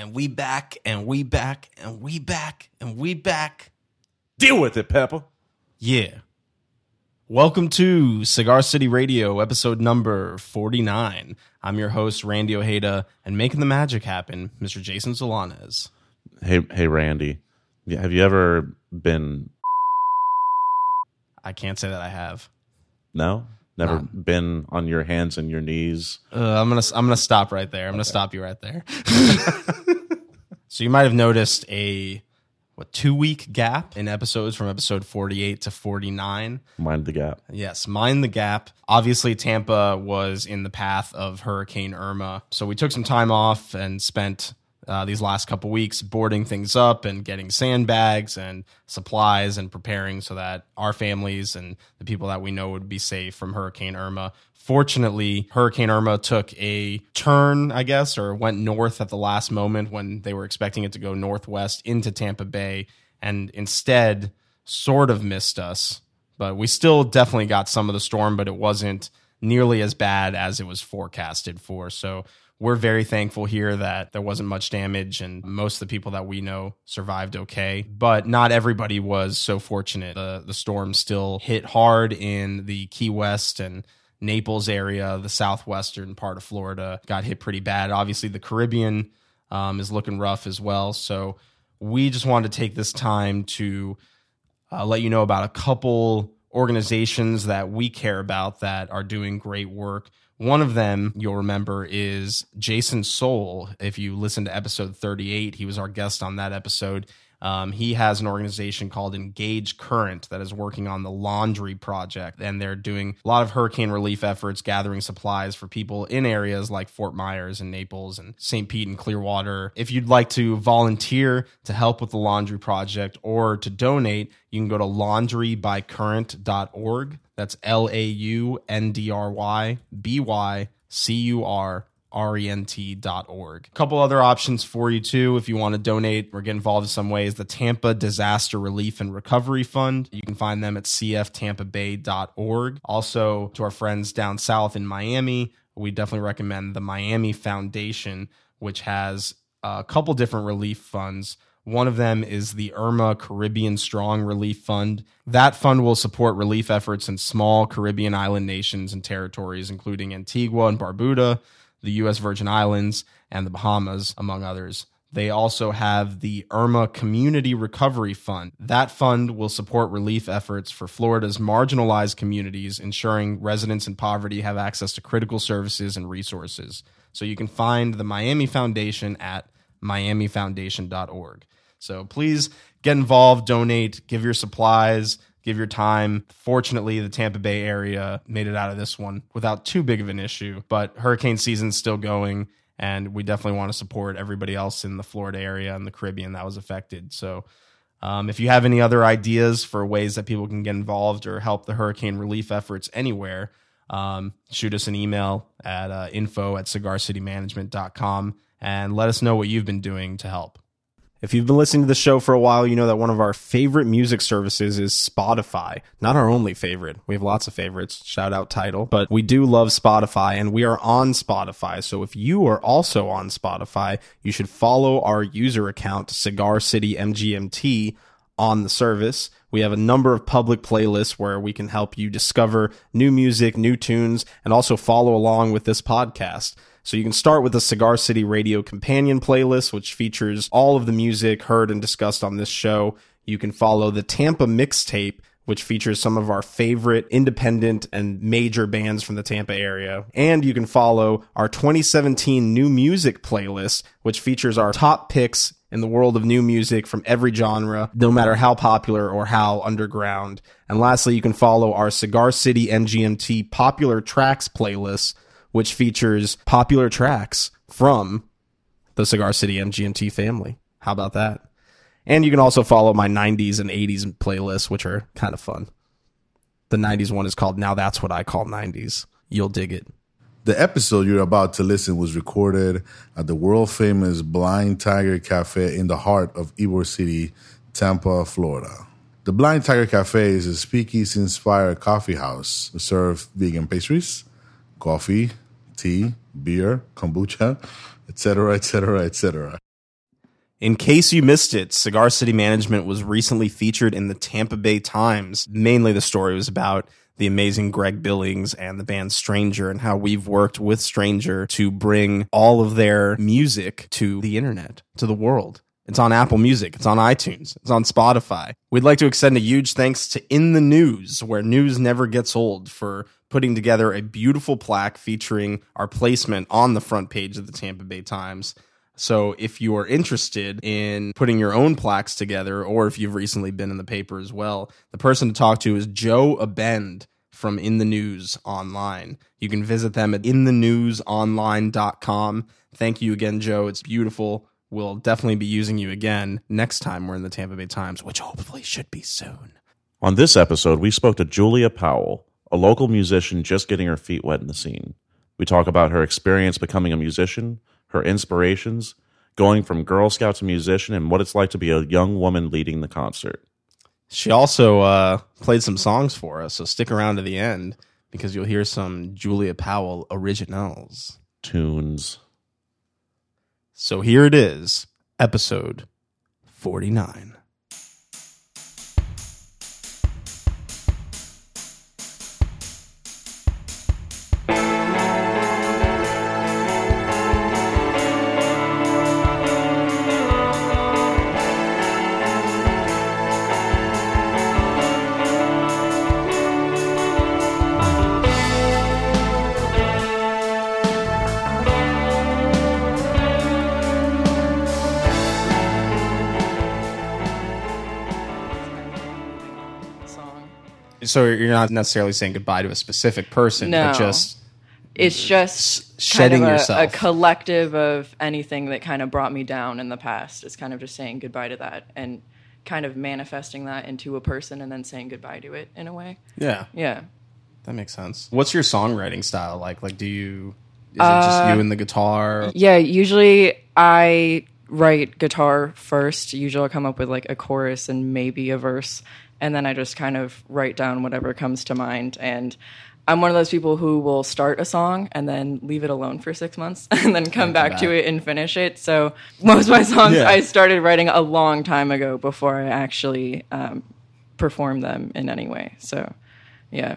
and we back and we back and we back and we back. Deal with it, Pepper. Yeah. Welcome to Cigar City Radio, episode number 49. I'm your host, Randy Ojeda, and making the magic happen, Mr. Jason Solanes. Hey, hey, Randy. Have you ever been? I can't say that I have. No, never been on your hands and your knees. Uh, I'm gonna I'm gonna stop right there. I'm gonna stop you right there. so you might have noticed a what two week gap in episodes from episode 48 to 49. Mind the gap. Yes, mind the gap. Obviously, Tampa was in the path of Hurricane Irma, so we took some time off and spent uh, these last couple weeks boarding things up and getting sandbags and supplies and preparing so that our families and the people that we know would be safe from Hurricane Irma. Fortunately, Hurricane Irma took a turn, I guess, or went north at the last moment when they were expecting it to go northwest into Tampa Bay and instead sort of missed us. But we still definitely got some of the storm, but it wasn't nearly as bad as it was forecasted for. So we're very thankful here that there wasn't much damage and most of the people that we know survived okay. But not everybody was so fortunate. The, the storm still hit hard in the Key West and Naples area, the southwestern part of Florida got hit pretty bad. Obviously, the Caribbean um, is looking rough as well. So we just wanted to take this time to uh, let you know about a couple organizations that we care about that are doing great work one of them you'll remember is Jason Soul. If you listen to episode 38, he was our guest on that episode. Um, he has an organization called Engage Current that is working on the laundry project, and they're doing a lot of hurricane relief efforts, gathering supplies for people in areas like Fort Myers and Naples and St. Pete and Clearwater. If you'd like to volunteer to help with the laundry project or to donate, you can go to laundrybycurrent.org. That's L A U N D R Y B Y C U R rent.org. A couple other options for you too if you want to donate or get involved in some ways. The Tampa Disaster Relief and Recovery Fund. You can find them at cftampabay.org. Also, to our friends down south in Miami, we definitely recommend the Miami Foundation, which has a couple different relief funds. One of them is the Irma Caribbean Strong Relief Fund. That fund will support relief efforts in small Caribbean island nations and territories, including Antigua and Barbuda, the U.S. Virgin Islands, and the Bahamas, among others. They also have the Irma Community Recovery Fund. That fund will support relief efforts for Florida's marginalized communities, ensuring residents in poverty have access to critical services and resources. So you can find the Miami Foundation at miamifoundation.org. So please get involved, donate, give your supplies, give your time. Fortunately, the Tampa Bay area made it out of this one without too big of an issue, but hurricane season's still going. And we definitely want to support everybody else in the Florida area and the Caribbean that was affected. So, um, if you have any other ideas for ways that people can get involved or help the hurricane relief efforts anywhere, um, shoot us an email at uh, info at cigarcitymanagement.com and let us know what you've been doing to help. If you've been listening to the show for a while, you know that one of our favorite music services is Spotify. Not our only favorite. We have lots of favorites. Shout out title. But we do love Spotify and we are on Spotify. So if you are also on Spotify, you should follow our user account, Cigar City MGMT, on the service. We have a number of public playlists where we can help you discover new music, new tunes, and also follow along with this podcast. So you can start with the Cigar City Radio Companion playlist, which features all of the music heard and discussed on this show. You can follow the Tampa Mixtape, which features some of our favorite independent and major bands from the Tampa area. And you can follow our 2017 new music playlist, which features our top picks in the world of new music from every genre, no matter how popular or how underground. And lastly, you can follow our Cigar City MGMT popular tracks playlist, which features popular tracks from the Cigar City MGMT family. How about that? And you can also follow my 90s and 80s playlists, which are kind of fun. The 90s one is called Now That's What I Call 90s. You'll dig it. The episode you're about to listen was recorded at the world famous Blind Tiger Cafe in the heart of Ybor City, Tampa, Florida. The Blind Tiger Cafe is a speakeasy inspired coffee house. We serve vegan pastries, coffee, tea, beer, kombucha, etc., etc., etc. In case you missed it, Cigar City Management was recently featured in the Tampa Bay Times. Mainly the story was about the amazing Greg Billings and the band Stranger and how we've worked with Stranger to bring all of their music to the internet, to the world. It's on Apple Music, it's on iTunes, it's on Spotify. We'd like to extend a huge thanks to In the News, where news never gets old, for putting together a beautiful plaque featuring our placement on the front page of the Tampa Bay Times. So if you are interested in putting your own plaques together, or if you've recently been in the paper as well, the person to talk to is Joe Abend from In the News Online. You can visit them at inthenewsonline.com. Thank you again, Joe. It's beautiful. We'll definitely be using you again next time we're in the Tampa Bay Times, which hopefully should be soon. On this episode, we spoke to Julia Powell, a local musician just getting her feet wet in the scene. We talk about her experience becoming a musician, her inspirations, going from Girl Scout to musician, and what it's like to be a young woman leading the concert. She also uh, played some songs for us, so stick around to the end because you'll hear some Julia Powell originals. Tunes. So here it is, episode 49. So you're not necessarily saying goodbye to a specific person, No. but just It's just shedding kind of a, yourself. a collective of anything that kind of brought me down in the past. It's kind of just saying goodbye to that and kind of manifesting that into a person and then saying goodbye to it in a way. yeah, Yeah. that makes sense. What's your songwriting style like? Like, do you is it just uh, you and the guitar? Yeah, usually I write guitar first. Usually I'll come up with like a chorus and maybe a verse, and then I just kind of write down whatever comes to mind. And I'm one of those people who will start a song and then leave it alone for six months and then come back, to it and finish it. So most of my songs Yeah. I started writing a long time ago before I actually um, perform them in any way. So yeah.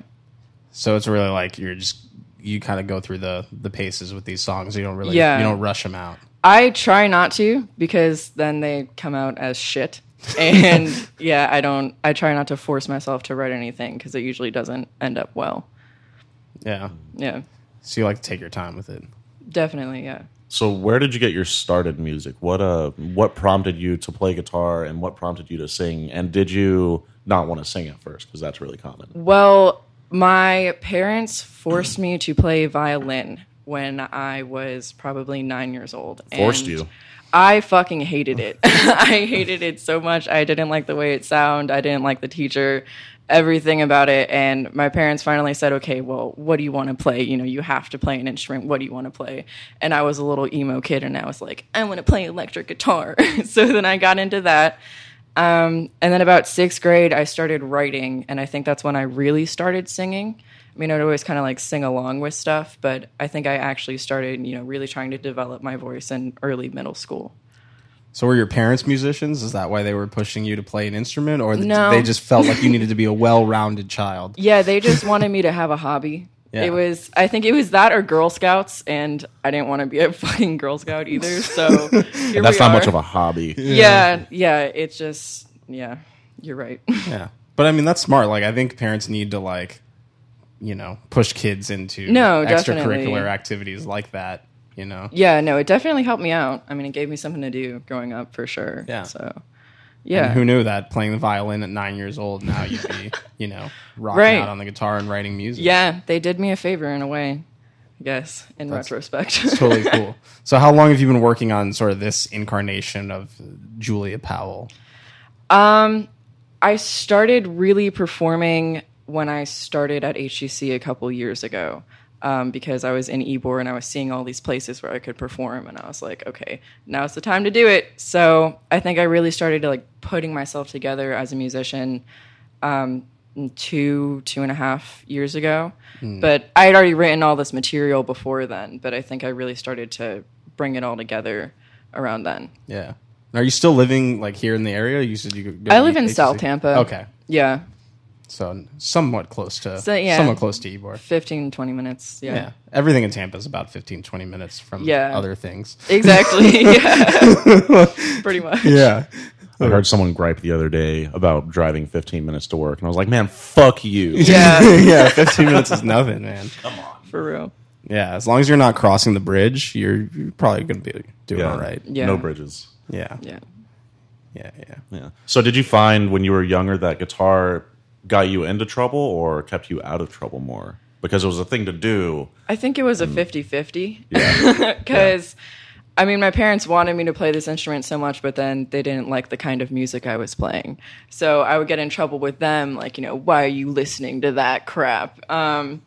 So it's really like you're just you kind of go through the the paces with these songs. You don't really Yeah. you don't rush them out. I try not to because then they come out as shit. And yeah, I don't. I try not to force myself to write anything because it usually doesn't end up well. Yeah. Yeah, So you like to take your time with it. definitely. Yeah. So, where did you get your start in music? What uh, what prompted you to play guitar, and what prompted you to sing? And did you not want to sing at first? Because that's really common. Well, my parents forced me to play violin when I was probably nine years old. Forced and you. I fucking hated it. I hated it so much. I didn't like the way it sounded. I didn't like the teacher, everything about it. And my parents finally said, "Okay, well, what do you want to play? You know, you have to play an instrument. What do you want to play?" And I was a little emo kid, and I was like, "I want to play electric guitar." so then I got into that. Um, and then about sixth grade, I started writing, and I think that's when I really started singing. I mean, I'd always kind of like sing along with stuff, but I think I actually started, you know, really trying to develop my voice in early middle school. So were your parents musicians? Is that why they were pushing you to play an instrument, or No. they just felt like you needed to be a well-rounded child? Yeah, they just wanted me to have a hobby. Yeah. It was, I think it was that or Girl Scouts, and I didn't want to be a fucking Girl Scout either. So here That's we not are. much of a hobby. Yeah, yeah, it's just, yeah, you're right. Yeah, but I mean that's smart. Like I think parents need to like, you know, push kids into No, extracurricular definitely. activities like that. You know, yeah, no, it definitely helped me out. I mean, it gave me something to do growing up for sure. Yeah. So, yeah. And who knew that playing the violin at nine years old? Now you'd be, you know, rocking Right. out on the guitar and writing music. Yeah, they did me a favor in a way, I guess, in retrospect. totally cool. So how long have you been working on sort of this incarnation of Julia Powell? Um, I started really performing when I started at HCC a couple years ago. Um, because I was in Ybor and I was seeing all these places where I could perform, and I was like, okay, now's the time to do it. So I think I really started like putting myself together as a musician um, two two and a half years ago. But I had already written all this material before then. But I think I really started to bring it all together around then. Yeah. Are you still living like here in the area? You said you go I live in? South Tampa. Okay, Yeah, so somewhat close to So, yeah. somewhat close to Ybor. 15, 20 minutes. Yeah. Yeah. everything in Tampa is about 15, 20 minutes from Yeah. other things. Exactly. yeah. Pretty much. Yeah, I heard someone gripe the other day about driving 15 minutes to work, and I was like, "Man, fuck you." Yeah. yeah, fifteen minutes is nothing, man. Come on. For real. Yeah, as long as you're not crossing the bridge, you're, you're probably going to be doing Yeah. all right. Yeah. No bridges. Yeah, Yeah. yeah, yeah. Yeah. So, did you find when you were younger that guitar got you into trouble or kept you out of trouble more? Because it was a thing to do. I think it was a 50 50. Yeah. Because, I mean, my parents wanted me to play this instrument so much, but then they didn't like the kind of music I was playing. So I would get in trouble with them, like, you know, why are you listening to that crap? Um,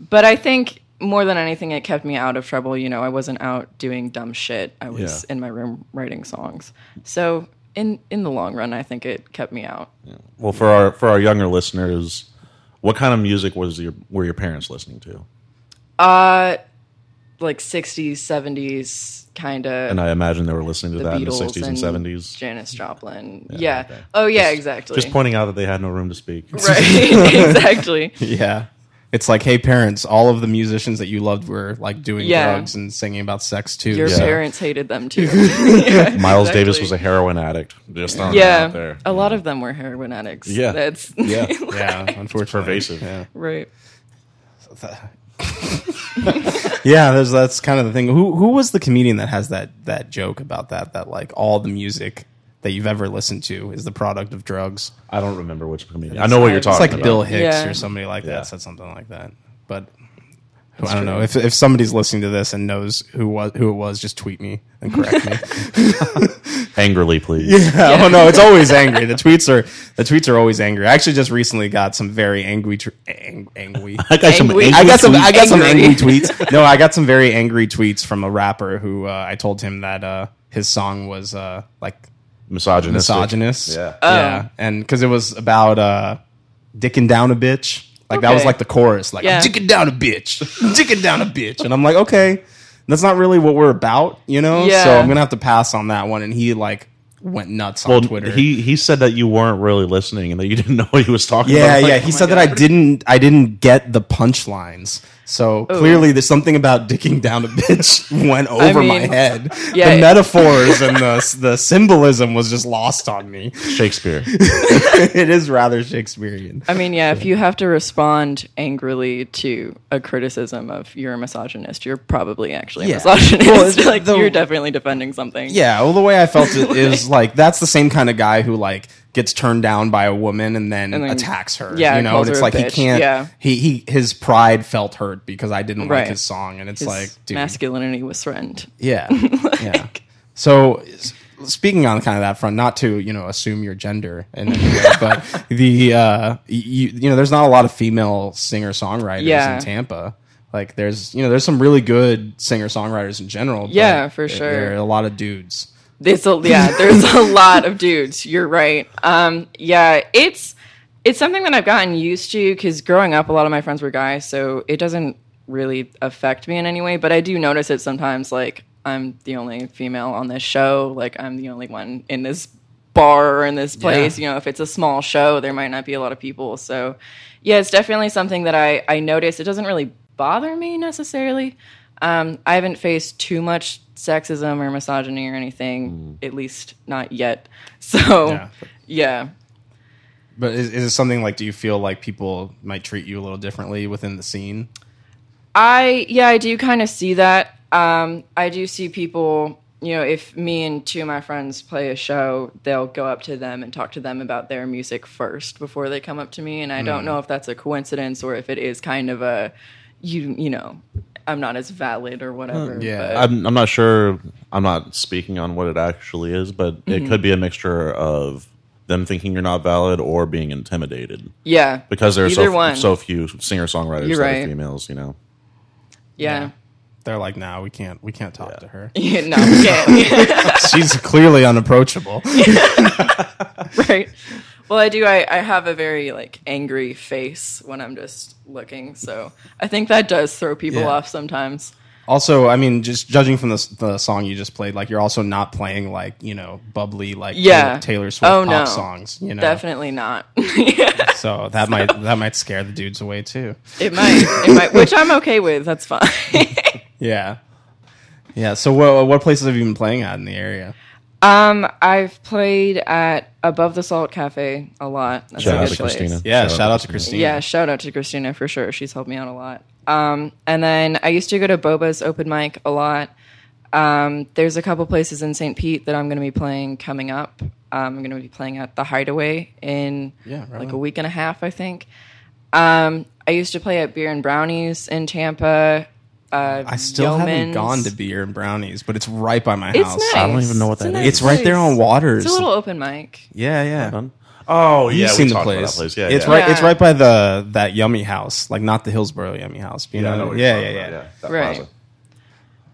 but I think more than anything, it kept me out of trouble. You know, I wasn't out doing dumb shit. I was Yeah. in my room writing songs. So in in the long run, I think it kept me out. well, for our for our younger listeners, what kind of music was your were your parents listening to? Uh, like 60s, 70s, kind of. And I imagine they were listening to the that Beatles in the 60s and, 70s. Janis Joplin. Yeah. okay. Oh, yeah, exactly. Just pointing out that they had no room to speak. Right. exactly. Yeah. It's like, hey, parents, all of the musicians that you loved were like doing Yeah. drugs and singing about sex too. Your so- parents hated them too. yeah, Miles Davis exactly. was a heroin addict. Just throwing that out Yeah. there. A lot of them were heroin addicts. Yeah. That's Yeah. Yeah, unfortunately. pervasive. Yeah. right. Yeah, there's that's kind of the thing. Who who was the comedian that has that that joke about that that like all the music that you've ever listened to is the product of drugs? I don't remember which comedian. I know what you're It's talking It's like about. Bill Hicks Yeah. or somebody like that Yeah. said something like that. But I don't know if if somebody's listening to this and knows who was who it was, just tweet me and correct me. Angrily, please. Yeah. Oh no, it's always angry. The tweets are the tweets are always angry. I actually just recently got some very angry, tr- ang- angry. I got some Angry. angry I got some. tweets. I got some Angry. angry tweets. No, I got some very angry tweets from a rapper who uh, I told him that uh, his song was uh, like misogynistic. misogynist. Yeah. yeah, and because it was about uh, dicking down a bitch. Like that was Okay. like the chorus. Like Yeah. I'm dicking down a bitch, I'm dicking down a bitch, and I'm like, okay, that's not really what we're about, you know. Yeah. So I'm gonna have to pass on that one. And he like went nuts on Twitter. he he said that you weren't really listening and that you didn't know what he was talking Yeah, about. yeah. Like, He said that I didn't I didn't get the punchlines. So clearly there's something about dicking down a bitch went over my mean, head. yeah. the metaphors and the the symbolism was just lost on me. Shakespeare. it is rather Shakespearean. I mean, yeah, if you have to respond angrily to a criticism of you're a misogynist, you're probably actually a misogynist. Well, like the- you're definitely defending something. Yeah, well the way I felt it is like that's the same kind of guy who like gets turned down by a woman and then, And then- attacks her. yeah, you know, and it's like he can't Yeah. he he his pride felt hurt because I didn't like his song and it's His like dude, masculinity was threatened. Yeah. yeah. So speaking on kind of that front, not to, you know, assume your gender in any way, but the uh you, you know, there's not a lot of female singer-songwriters Yeah. in Tampa. Like there's, you know, there's some really good singer-songwriters in general. but Yeah, for sure. There are a lot of dudes. There's a, yeah, there's a lot of dudes. You're right. Um, yeah, it's it's something that I've gotten used to because growing up, a lot of my friends were guys, so it doesn't really affect me in any way. But I do notice it sometimes. Like I'm the only female on this show. Like I'm the only one in this bar or in this place. Yeah. You know, if it's a small show, there might not be a lot of people. So yeah, it's definitely something that I I notice. It doesn't really bother me necessarily. Um, I haven't faced too much sexism or misogyny or anything, at least not yet. So, Yeah. yeah. But is, is it something like do you feel like people might treat you a little differently within the scene? I, yeah, I do kind of see that. Um, I do see people, you know, if me and two of my friends play a show, they'll go up to them and talk to them about their music first before they come up to me. And I don't know if that's a coincidence or if it is kind of a, you, you know, I'm not as valid or whatever. yeah. but- I'm, I'm not sure. I'm not speaking on what it actually is, but Mm-hmm. it could be a mixture of them thinking you're not valid or being intimidated yeah. because there are Either so, one. so few singer songwriters You're that right. are females. You know, Yeah. They're like, "Nah, we can't we can't talk to her. Yeah, no, we can't. She's clearly unapproachable." right. Well, I do. I, I have a very like angry face when I'm just looking, so I think that does throw people Yeah. off sometimes. Also, I mean, just judging from the, the song you just played, like you're also not playing like you know bubbly like Yeah. Taylor, Taylor Swift Oh, pop no. songs. You know, Definitely not. So that might that might scare the dudes away too. it might. It might. Which I'm okay with. That's fine. Yeah, yeah. So what what places have you been playing at in the area? Um, I've played at Above the Salt Cafe a lot. That's Shout a out good to place. Christina. Yeah, shout, out to Christina. Yeah, shout out to Christina for sure. She's helped me out a lot. Um, and then I used to go to Boba's open mic a lot. Um, there's a couple places in St. Pete that I'm going to be playing coming up. Um, I'm going to be playing at the Hideaway in Yeah, right like on. a week and a half, I think. Um, I used to play at Beer and Brownies in Tampa. Uh, I still haven't Yeoman's. gone to Beer and Brownies, but it's right by my It's house. nice. I don't even know what It's a that nice is. It's right there place. on Waters. It's a little open mic. yeah, yeah. Oh yeah, You've we seen the talked about place. that place. Yeah, it's yeah. right. It's Yeah. right by the that Yummy House, like not the Hillsborough Yummy House. You Yeah, I know? know what you're yeah, talking yeah, about, yeah, That Right. plaza.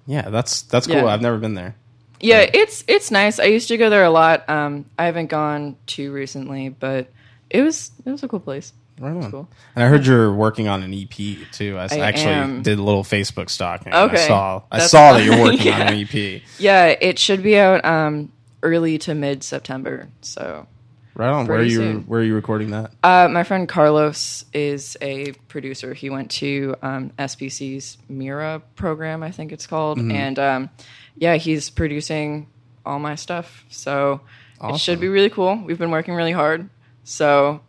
Yeah, That's that's cool. Yeah. I've never been there. Yeah, it's it's nice. I used to go there a lot. Um, I haven't gone too recently, but it was it was a cool place. Right on. cool. And I heard you're working on an EP too. I actually am. did a little Facebook stalking. I Okay. saw I That's saw that you're fine. working on an EP. Yeah, it should be out um, early to mid September. So Right on. Where are you soon. where are you recording that? uh, my friend Carlos is a producer. He went to um, SBC's Mira program, I think it's called, Mm-hmm. and um, yeah, he's producing all my stuff. So it should be really cool. We've been working really hard, so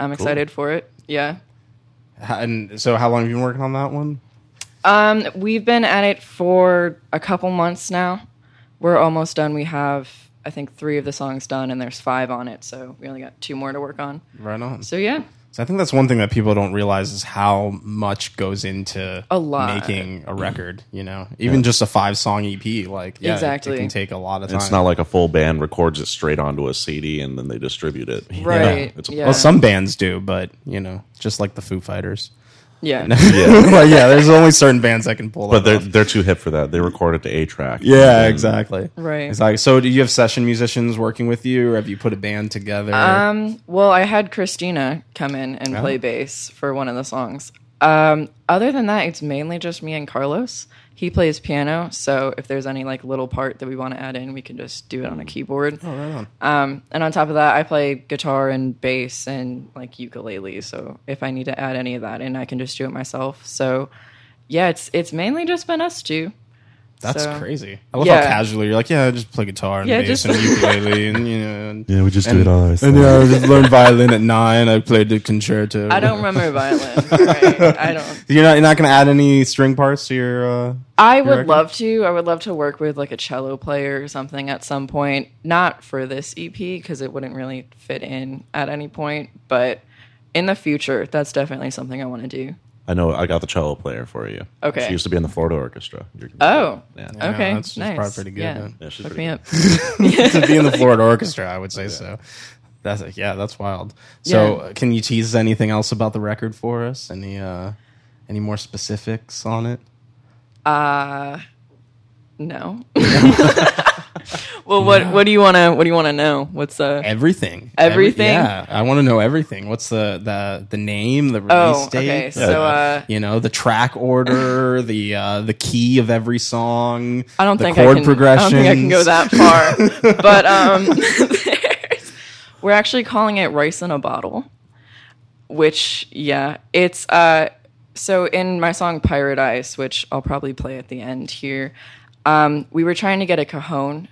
I'm excited for it. Yeah. And so how long have you been working on that one? Um, we've been at it for a couple months now. We're almost done. We have, I think, three of the songs done, and there's five on it. So we only got two more to work on. Right on. So yeah, So I think that's one thing that people don't realize is how much goes into A lot. making a mm-hmm. record. You know, even just a five song EP, like yeah, Exactly. it, can take a lot of time. It's not like a full band records it straight onto a CD and then they distribute it. Right. It's a Yeah. well, some bands do, but you know, just like the Foo Fighters. Yeah, Yeah. Well, yeah, there's only certain bands that can pull that But they're off. they're too hip for that. They record it to A track. Yeah, exactly. Right. Exactly. So, do you have session musicians working with you, or have you put a band together? Um, well, I had Christina come in and Oh. play bass for one of the songs. Um, other than that, it's mainly just me and Carlos. He plays piano, so if there's any like little part that we want to add in, we can just do it on a keyboard. oh, right on. Um, and on top of that, I play guitar and bass and like ukulele. So if I need to add any of that in, I can just do it myself. So yeah, it's it's mainly just been us two. That's So- crazy. I love Yeah. how casually you're like, yeah, I just play guitar and Yeah, bass just- and ukulele, and you know, and, Yeah, we just and, do it all ourselves. And ourselves. yeah, I just learned violin at nine. I played the concerto. I don't remember violin. Right? I don't. You're not. You're not going to add any string parts to your. Uh, I would reckon? love to. I would love to work with like a cello player or something at some point. Not for this EP because it wouldn't really fit in at any point, but in the future, that's definitely something I want to do. I know I got the cello player for you. Okay. She used to be in the Florida Orchestra. You're- Oh, Yeah. Yeah, okay, that's- that's nice. probably pretty good, Yeah, then. Yeah, she's Hook pretty me good. up. to be in the Florida Orchestra, I would say so. That's yeah, that's wild. So, Yeah. uh, can you tease anything else about the record for us? Any uh, any more specifics on it? Uh, no. well, what what do you want to what do you want to know? What's uh? Everything. Every- Everything? yeah, I want to know everything. What's the the the name, the release Oh, date? okay. the- So uh, you know the track order, the uh, the key of every song. I don't the think chord I can. I don't think I can go that far. but um, we're actually calling it rice in a bottle. Which yeah, it's uh. So in my song Pirate Eyes, which I'll probably play at the end here, um, we were trying to get a cajon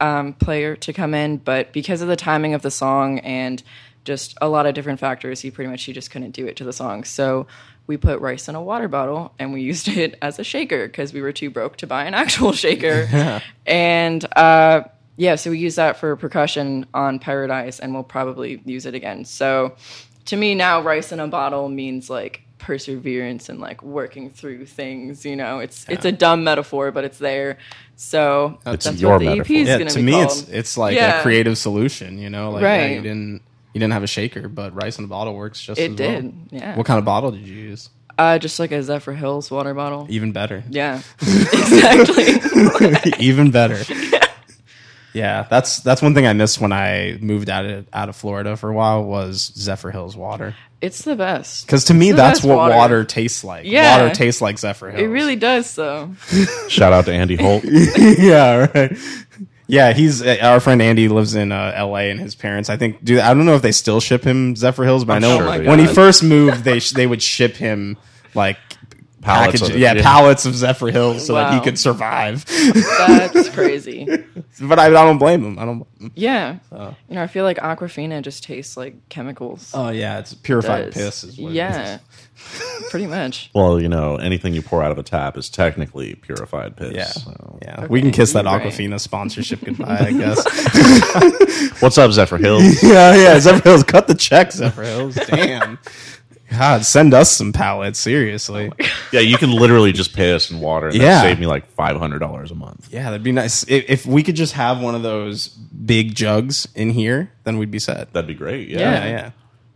um, player to come in, but because of the timing of the song and just a lot of different factors, he pretty much he just couldn't do it to the song. So we put rice in a water bottle and we used it as a shaker because we were too broke to buy an actual shaker. and uh, yeah, so we use that for percussion on Pirate Eyes, and we'll probably use it again. So to me now, rice in a bottle means like perseverance and like working through things. You know, it's it's a dumb metaphor, but it's there. So It's that's your what the EP metaphor. is yeah, going to be me, called. it's it's like Yeah. a creative solution. You know, like yeah, Right. you didn't you didn't have a shaker, but rice in a bottle works just It as did, well. yeah. What kind of bottle did you use? Uh, just like a Zephyrhills water bottle. Even better. Yeah, exactly. Even better. Yeah, that's that's one thing I missed when I moved out of out of Florida for a while was Zephyrhills water. It's the best. Because to me, It's the that's best what water. water. tastes like. Yeah. water tastes like Zephyrhills. It really does. So Shout out to Andy Holt. yeah, right. Yeah, he's uh, our friend Andy lives in uh, L.A. and his parents. I think do I don't know if they still ship him Zephyrhills, but i know sure they when he do. first moved, they sh- they would ship him like Pallets package- of yeah, yeah. pallets of Zephyrhills so that he could survive. that's crazy. but I, I don't blame him. I don't. Yeah. You know, I feel like Aquafina just tastes like chemicals. Oh yeah, it's purified Does. piss. Is what yeah. Pretty much. Well, you know, anything you pour out of a tap is technically purified piss. Yeah, so. yeah. Okay, we can kiss that you're right. Aquafina sponsorship goodbye. I guess. What's up, Zephyrhills? yeah, yeah. Zephyrhills, cut the check, Zephyr Hills. Damn. God, send us some pallets. Seriously. Oh yeah, you can literally just pay us in water and Yeah. yeah. save me like five hundred dollars a month. Yeah, that'd be nice. If, if we could just have one of those big jugs in here, then we'd be set. That'd be great. Yeah. Yeah, Yeah. yeah.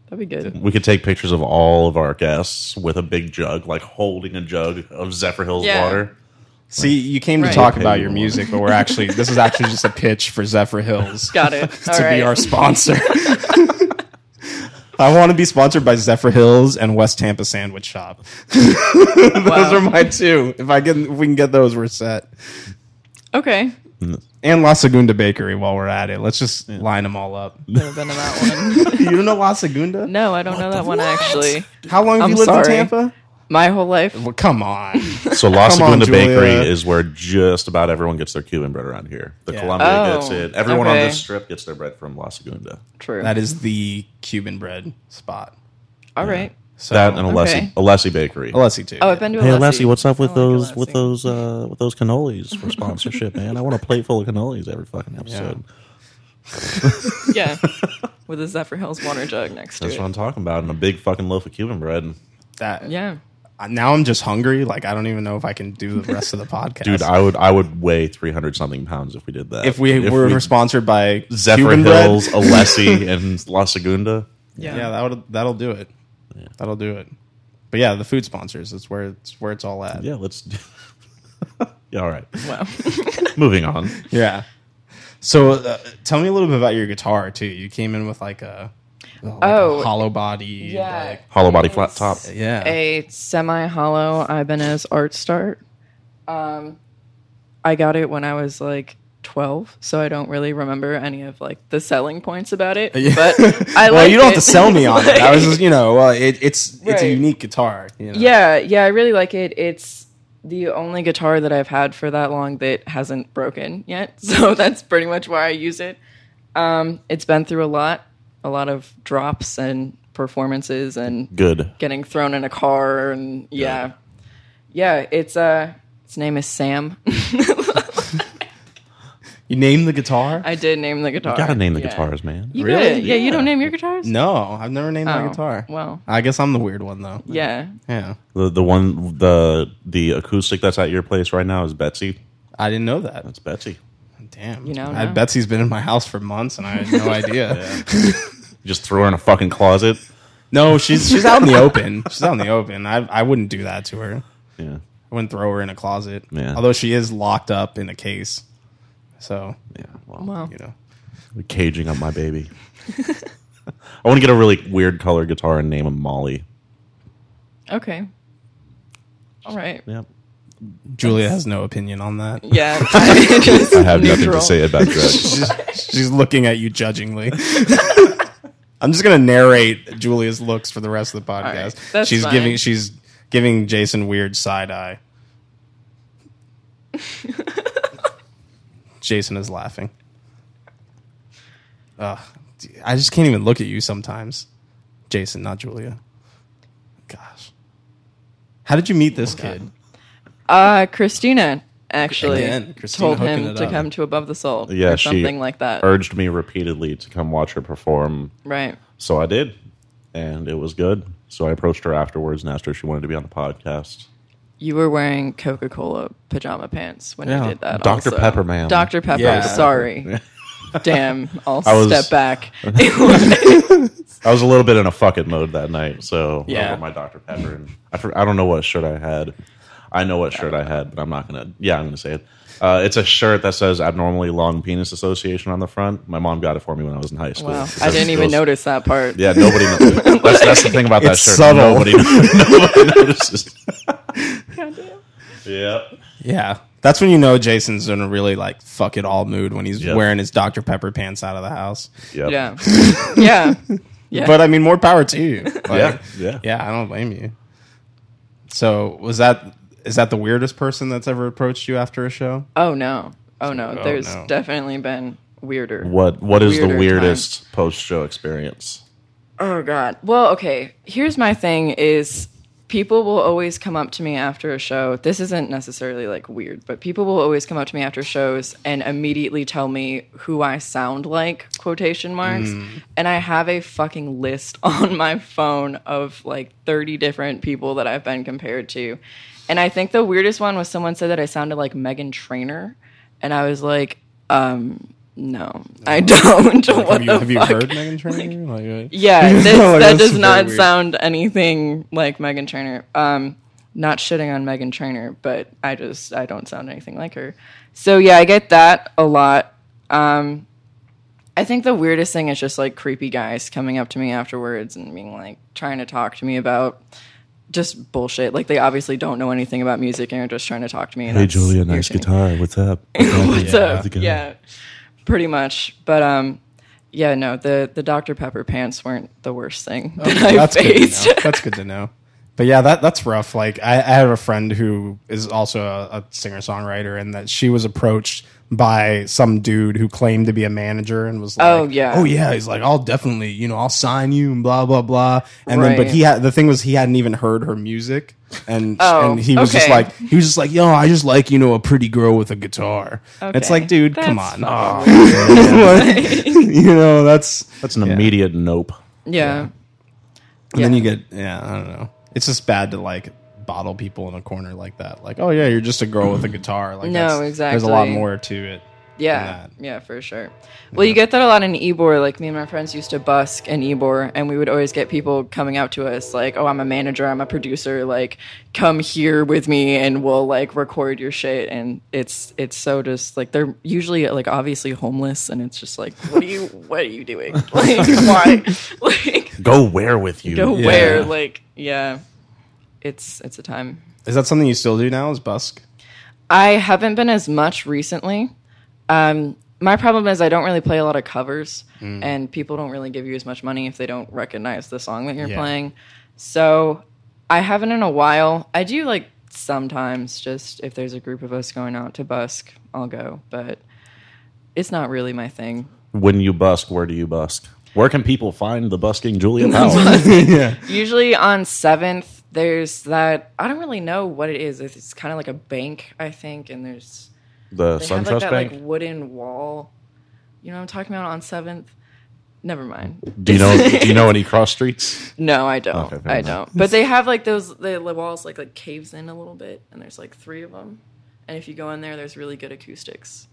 That'd be good. We could take pictures of all of our guests with a big jug, like holding a jug of Zephyrhills Yeah. water. See, you came to Right. talk about your music, but we're actually this is actually just a pitch for Zephyrhills Got it. to All be right. our sponsor. I want to be sponsored by Zephyrhills and West Tampa Sandwich Shop. those Wow. are my two. If I can, if we can get those, we're set. Okay. And La Segunda Bakery while we're at it. Let's just line them all up. Never been to that one. you don't know La Segunda? no, I don't know that one actually. How long have I'm you lived sorry. in Tampa? My whole life. Well, come on. So La Come on, Segunda Bakery Julia. is where just about everyone gets their Cuban bread around here. The Yeah. Columbia Oh, gets it. Everyone on okay. this strip gets their bread from La Segunda. True. that is the Cuban bread spot. All right. So, that and Alessi, Okay. Alessi Bakery. Alessi too. Oh, I've been to Hey Alessi. Alessi, what's up with I like those with those uh with those cannolis for sponsorship, man? I want a plate full of cannolis every fucking episode. Yeah. With a Zephyrhills water jug next to That's it. what I'm talking about, and a big fucking loaf of Cuban bread. that Yeah. Now I'm just hungry. Like I don't even know if I can do the rest of the podcast. Dude, I would I would weigh 300 something pounds if we did that. if we were sponsored by Zephyr Cuban Hills, bread, Alessi, and La Segunda. Yeah. yeah, that would that'll do it. That'll do it. But yeah, the food sponsors. That's where it's where it's all at. Yeah, let's. yeah, all right. Wow. Moving on. Yeah. So uh, tell me a little bit about your guitar too. You came in with like a, like a Oh, hollow body. yeah. like- Hollow body flat top. yeah. a semi-hollow Ibanez Artstar. Um, I got it when I was like 12, so I don't really remember any of like the selling points about it. Yeah. But I like well, like you don't it. have to sell me on it. I was just, you know, well, it, it's it's a unique guitar. You know? Yeah, yeah, I really like it. It's the only guitar that I've had for that long that hasn't broken yet. So that's pretty much why I use it. Um, it's been through a lot, a lot of drops and performances and Good. getting thrown in a car and yeah. Yeah, it's uh its name is Sam. You name the guitar? I did name the guitar. You gotta name the Yeah. guitars, man. You Really? did. Yeah, you don't name your guitars? no, I've never named my Oh, guitar. Well, I guess I'm the weird one though. yeah. Yeah. The the one the the acoustic that's at your place right now is Betsy. I didn't know that. That's Betsy. Damn. You know I. Betsy's been in my house for months and I had no idea. You just threw her in a fucking closet. No, she's she's out in the open. She's out in the open. I I wouldn't do that to her. Yeah. I wouldn't throw her in a closet. Yeah. Although she is locked up in a case. So, Yeah. Well, Wow. you know. caging up my baby. I want to get a really weird color guitar and name him Molly. Okay. All right. Yep. Julia has no opinion on that. Yeah. I, just I have nothing to say about that. She's, she's looking at you judgingly. I'm just gonna narrate Julia's looks for the rest of the podcast. right, that's she's fine. giving she's giving Jason weird side eye. Jason is laughing. Ugh, I just can't even look at you sometimes. Jason, not Julia. Gosh. How did you meet this kid? Uh, Christina actually Again, told him to up. come to Above the Salt. Yeah, or she something like that. urged me repeatedly to come watch her perform. right. So I did, and it was good. So I approached her afterwards and asked her if she wanted to be on the podcast. You were wearing Coca Cola pajama pants when Yeah. you did that. Dr. also. Pepper, man. Dr. Pepper. Yeah. Sorry. Damn. I'll I was- step back. I was a little bit in a fuck it mode that night, so Yeah. over my Dr Pepper, and I, I don't know what shirt I had. I know what shirt I had, but I'm not gonna. Yeah, I'm gonna say it. Uh, it's a shirt that says "Abnormally Long Penis Association" on the front. My mom got it for me when I was in high school. Wow. I didn't even girls- notice that part. Yeah, nobody. Knows. That's, that's the thing about that It's shirt. subtle. Nobody, nobody notices. yeah. Yeah. That's when you know Jason's in a really like fuck it all mood when he's Yep. wearing his Dr. Pepper pants out of the house. Yep. Yeah. yeah. Yeah. But I mean, more power to you. Like, Yeah. Yeah. Yeah, I don't blame you. So was that is that the weirdest person that's ever approached you after a show? oh no. Oh no. Oh, There's no. definitely been weirder. What What is the weirdest post show experience? Oh god. Well, okay. Here's my thing is people will always come up to me after a show. This isn't necessarily like weird, but people will always come up to me after shows and immediately tell me who I sound like, quotation marks. Mm. And I have a fucking list on my phone of like 30 different people that I've been compared to. And I think the weirdest one was someone said that I sounded like Meghan Trainor, and I was like, um no, I don't. what have you, the have you fuck? heard Meghan Trainor? Like, uh, Yeah, this, Like, that does not weird. sound anything like Meghan Trainor. Um, not shitting on Meghan Trainor, but I just I don't sound anything like her. So yeah, I get that a lot. Um, I think the weirdest thing is just like creepy guys coming up to me afterwards and being like trying to talk to me about just bullshit. Like they obviously don't know anything about music and are just trying to talk to me. and Hey Julia, nice irritating. guitar. What's up? What's up? How's it going? Yeah, pretty much. But um, yeah, no, the the Dr Pepper pants weren't the worst thing that I that's good faced. know. That's good to know. But yeah, that that's rough. Like I, I have a friend who is also a, a singer songwriter, and that she was approached by some dude who claimed to be a manager and was oh, like, Oh, yeah. oh yeah." He's like, "I'll definitely, you know, I'll sign you," and blah blah blah. And then, but he had the thing was he hadn't even heard her music, and Oh, and he was just like, he was just like, "Yo, I just like you know a pretty girl with a guitar." It's like, dude, come That's on, fucking ah. Like, you know, that's That's an Yeah. immediate nope. Yeah. And then you get, yeah, I don't know. It's just bad to like bottle people in a corner like that. Like, oh yeah, you're just a girl with a guitar. Like, No, exactly. There's a lot more to it. Yeah, that. yeah, for sure. Well, you get that a lot in Ybor. Like me and my friends used to busk in Ybor, and we would always get people coming out to us like, "Oh, I'm a manager, I'm a producer. Like, come here with me, and we'll like record your shit." And it's it's so just like they're usually like obviously homeless, and it's just like, what are you what are you doing? Like, why? like, Go where with you? go Yeah. where? Like, yeah, it's it's a time. Is that something you still do now? Is busk? I haven't been as much recently. Um, my problem is I don't really play a lot of covers, Mm. and people don't really give you as much money if they don't recognize the song that you're Yeah. playing. So I haven't in a while. I do like sometimes, just if there's a group of us going out to busk, I'll go, but it's not really my thing. When you busk, where do you busk? Where can people find the busking Julia Powell? yeah. Usually on Seventh, there's that. I don't really know what it is. It's, it's kind of like a bank, I think, and there's the They have like SunTrust that Bank. like wooden wall. You know what I'm talking about on Seventh? Never mind. do you know? do you know any cross streets? No, I don't. Okay, I don't. But they have like those the walls like like caves in a little bit, and there's like three of them. And if you go in there, there's really good acoustics.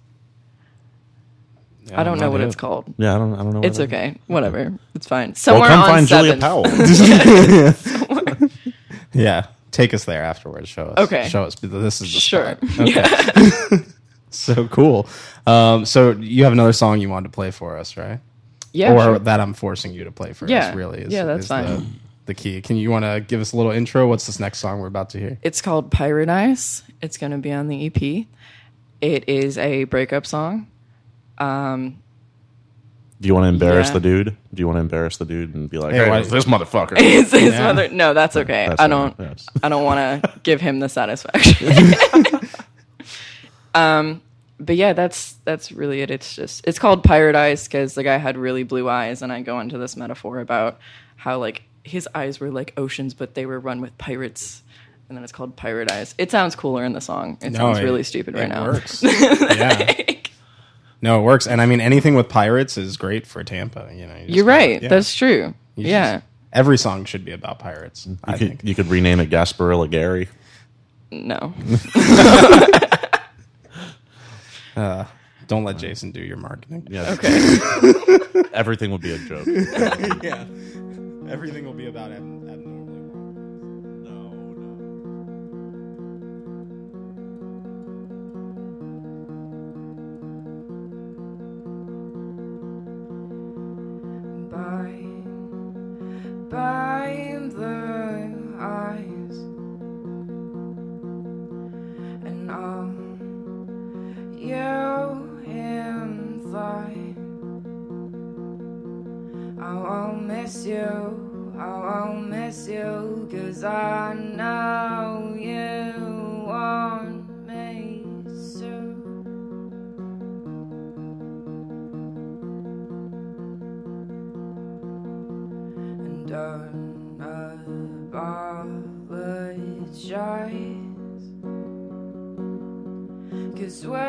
I don't know what it's called. Yeah, I don't. I don't know. where It's that- okay. Whatever. It's fine. Well, Somewhere come on find Julia Seventh. Powell. Yeah. Take us there afterwards. Show us. Okay. Show us. This is the Sure. spot. Okay. so cool. Um, so you have another song you wanted to play for us, right? Yeah. or sure. that I'm forcing you to play for Yeah. us. Really? Is, Yeah, that's fine. The, the key. Can you want to give us a little intro? What's this next song we're about to hear? It's called Pirate Eyes. It's going to be on the EP. It is a breakup song. Do you want to embarrass Yeah. the dude? Do you want to embarrass the dude and be like, Hey, "Hey, why- this motherfucker"? It's his Yeah. mother. No, that's okay. That's I fine. don't. That's- I don't want to give him the satisfaction. um, but yeah, that's that's really it. It's just it's called Pirate Eyes because the guy had really blue eyes, and I go into this metaphor about how like his eyes were like oceans, but they were run with pirates. And then it's called Pirate Eyes. It sounds cooler in the song. It sounds it- really stupid right it now. Works. yeah. No, it works. And I mean, anything with pirates is great for Tampa. You know, you you're right. yeah. That's true. You yeah. just- every song should be about pirates. I You could, think. you could rename it Gasparilla Gary. No. Uh, don't let Jason do your marketing. Yeah. Okay. Everything would be a joke. yeah. Everything will be about abnormally I won't miss you, I won't miss you, cause I know you want me soon. And don't apologize, cause we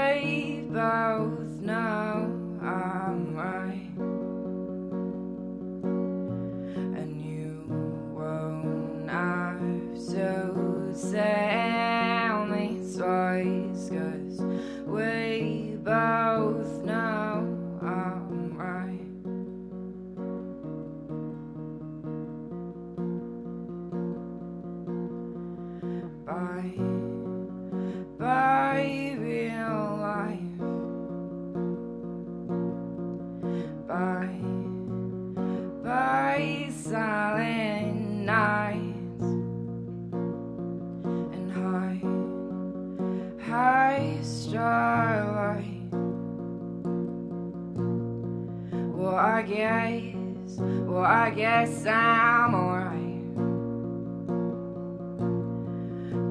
guess, well, I guess I'm alright.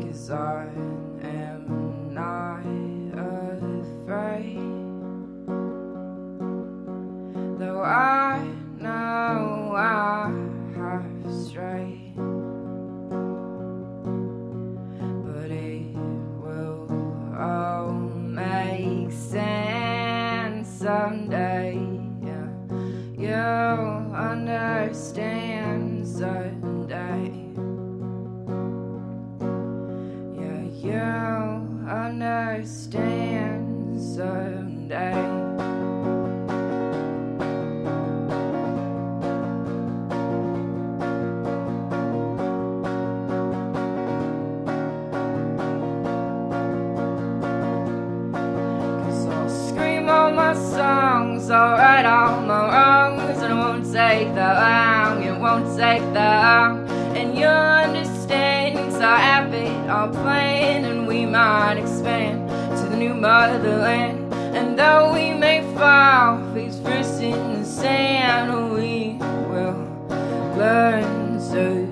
Cause I songs all right, on my wrongs And it won't take that long, it won't take that long And you understand, it's our habit, our plan And we might expand to the new motherland And though we may fall, face first in the sand We will learn so.